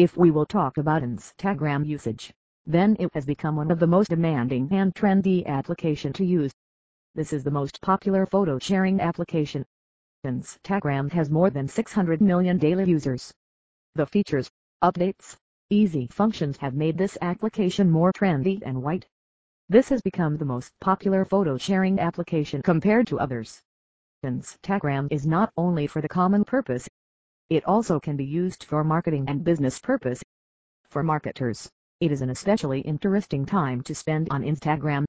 If we will talk about Instagram usage, then it has become one of the most demanding and trendy application to use. This is the most popular photo sharing application. Instagram has more than 600 million daily users. The features, updates, easy functions have made this application more trendy and white. This has become the most popular photo sharing application compared to others. Instagram is not only for the common purpose, it also can be used for marketing and business purpose. For marketers, it is an especially interesting time to spend on Instagram,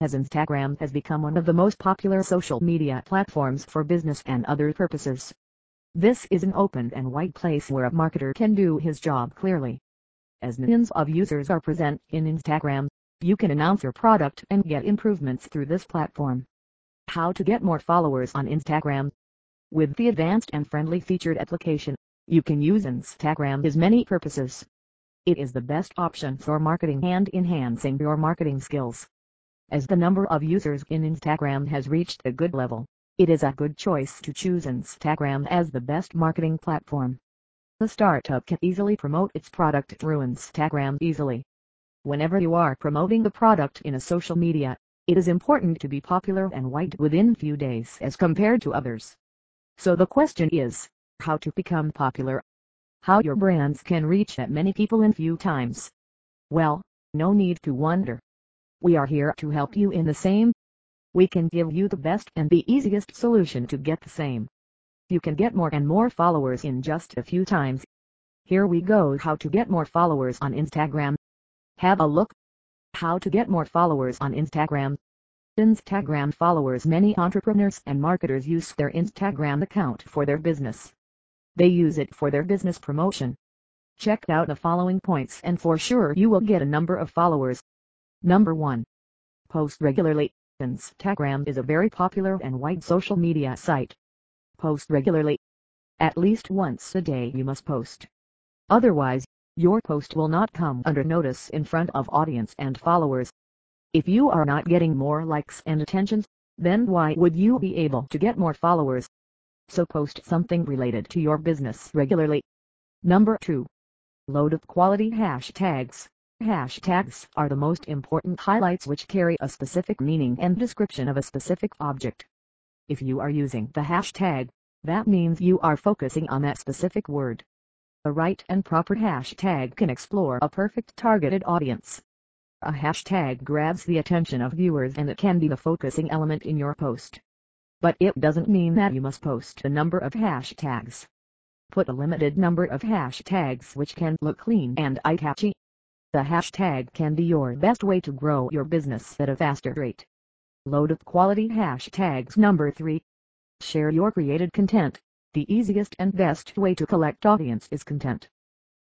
as Instagram has become one of the most popular social media platforms for business and other purposes. This is an open and wide place where a marketer can do his job clearly. As millions of users are present in Instagram, you can announce your product and get improvements through this platform. How to get more followers on Instagram with the advanced and friendly featured application, you can use Instagram as many purposes. It is the best option for marketing and enhancing your marketing skills. As the number of users in Instagram has reached a good level, it is a good choice to choose Instagram as the best marketing platform. The startup can easily promote its product through Instagram easily. Whenever you are promoting the product in a social media, it is important to be popular and white within few days as compared to others. So the question is, how to become popular? How your brands can reach that many people in few times? Well, no need to wonder. We are here to help you in the same. We can give you the best and the easiest solution to get the same. You can get more and more followers in just a few times. Here we go how to get more followers on Instagram. Have a look. How to get more followers on Instagram. Instagram followers Many entrepreneurs and marketers use their Instagram account for their business. They use it for their business promotion. Check out the following points and for sure you will get a number of followers. Number 1. Post regularly. Instagram is a very popular and wide social media site. Post regularly. At least once a day you must post. Otherwise, your post will not come under notice in front of audience and followers. If you are not getting more likes and attentions, then why would you be able to get more followers? So post something related to your business regularly. Number 2. Load of quality hashtags. Hashtags are the most important highlights which carry a specific meaning and description of a specific object. If you are using the hashtag, that means you are focusing on that specific word. A right and proper hashtag can explore a perfect targeted audience. A hashtag grabs the attention of viewers and it can be the focusing element in your post. But it doesn't mean that you must post a number of hashtags. Put a limited number of hashtags which can look clean and eye-catchy. The hashtag can be your best way to grow your business at a faster rate. Load of quality hashtags Number 3. Share your created content. The easiest and best way to collect audience is content.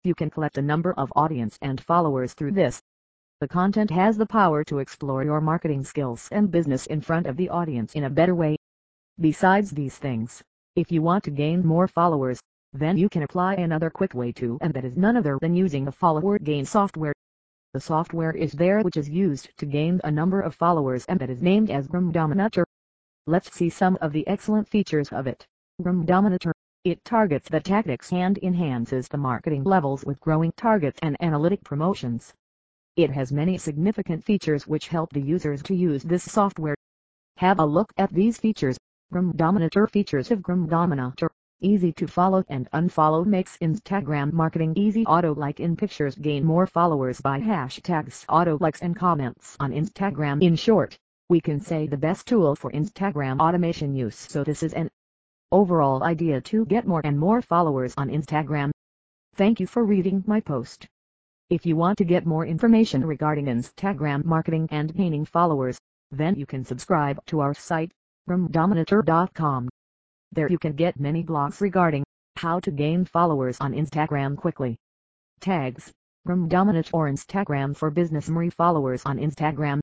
You can collect a number of audience and followers through this. The content has the power to explore your marketing skills and business in front of the audience in a better way. Besides these things, if you want to gain more followers, then you can apply another quick way to and that is none other than using the follower gain software. The software is there which is used to gain a number of followers and that is named as Gramdominator. Let's see some of the excellent features of it. Gramdominator. It targets the tactics and enhances the marketing levels with growing targets and analytic promotions. It has many significant features which help the users to use this software. Have a look at these features. Gramdominator features of Gramdominator. Easy to follow and unfollow makes Instagram marketing easy auto like in pictures gain more followers by hashtags auto likes and comments on Instagram in short. We can say the best tool for Instagram automation use so this is an overall idea to get more and more followers on Instagram. Thank you for reading my post. If you want to get more information regarding Instagram marketing and gaining followers, then you can subscribe to our site, gramdominator.com. There you can get many blogs regarding how to gain followers on Instagram quickly. Tags, Gramdominator or Instagram for business Marie followers on Instagram.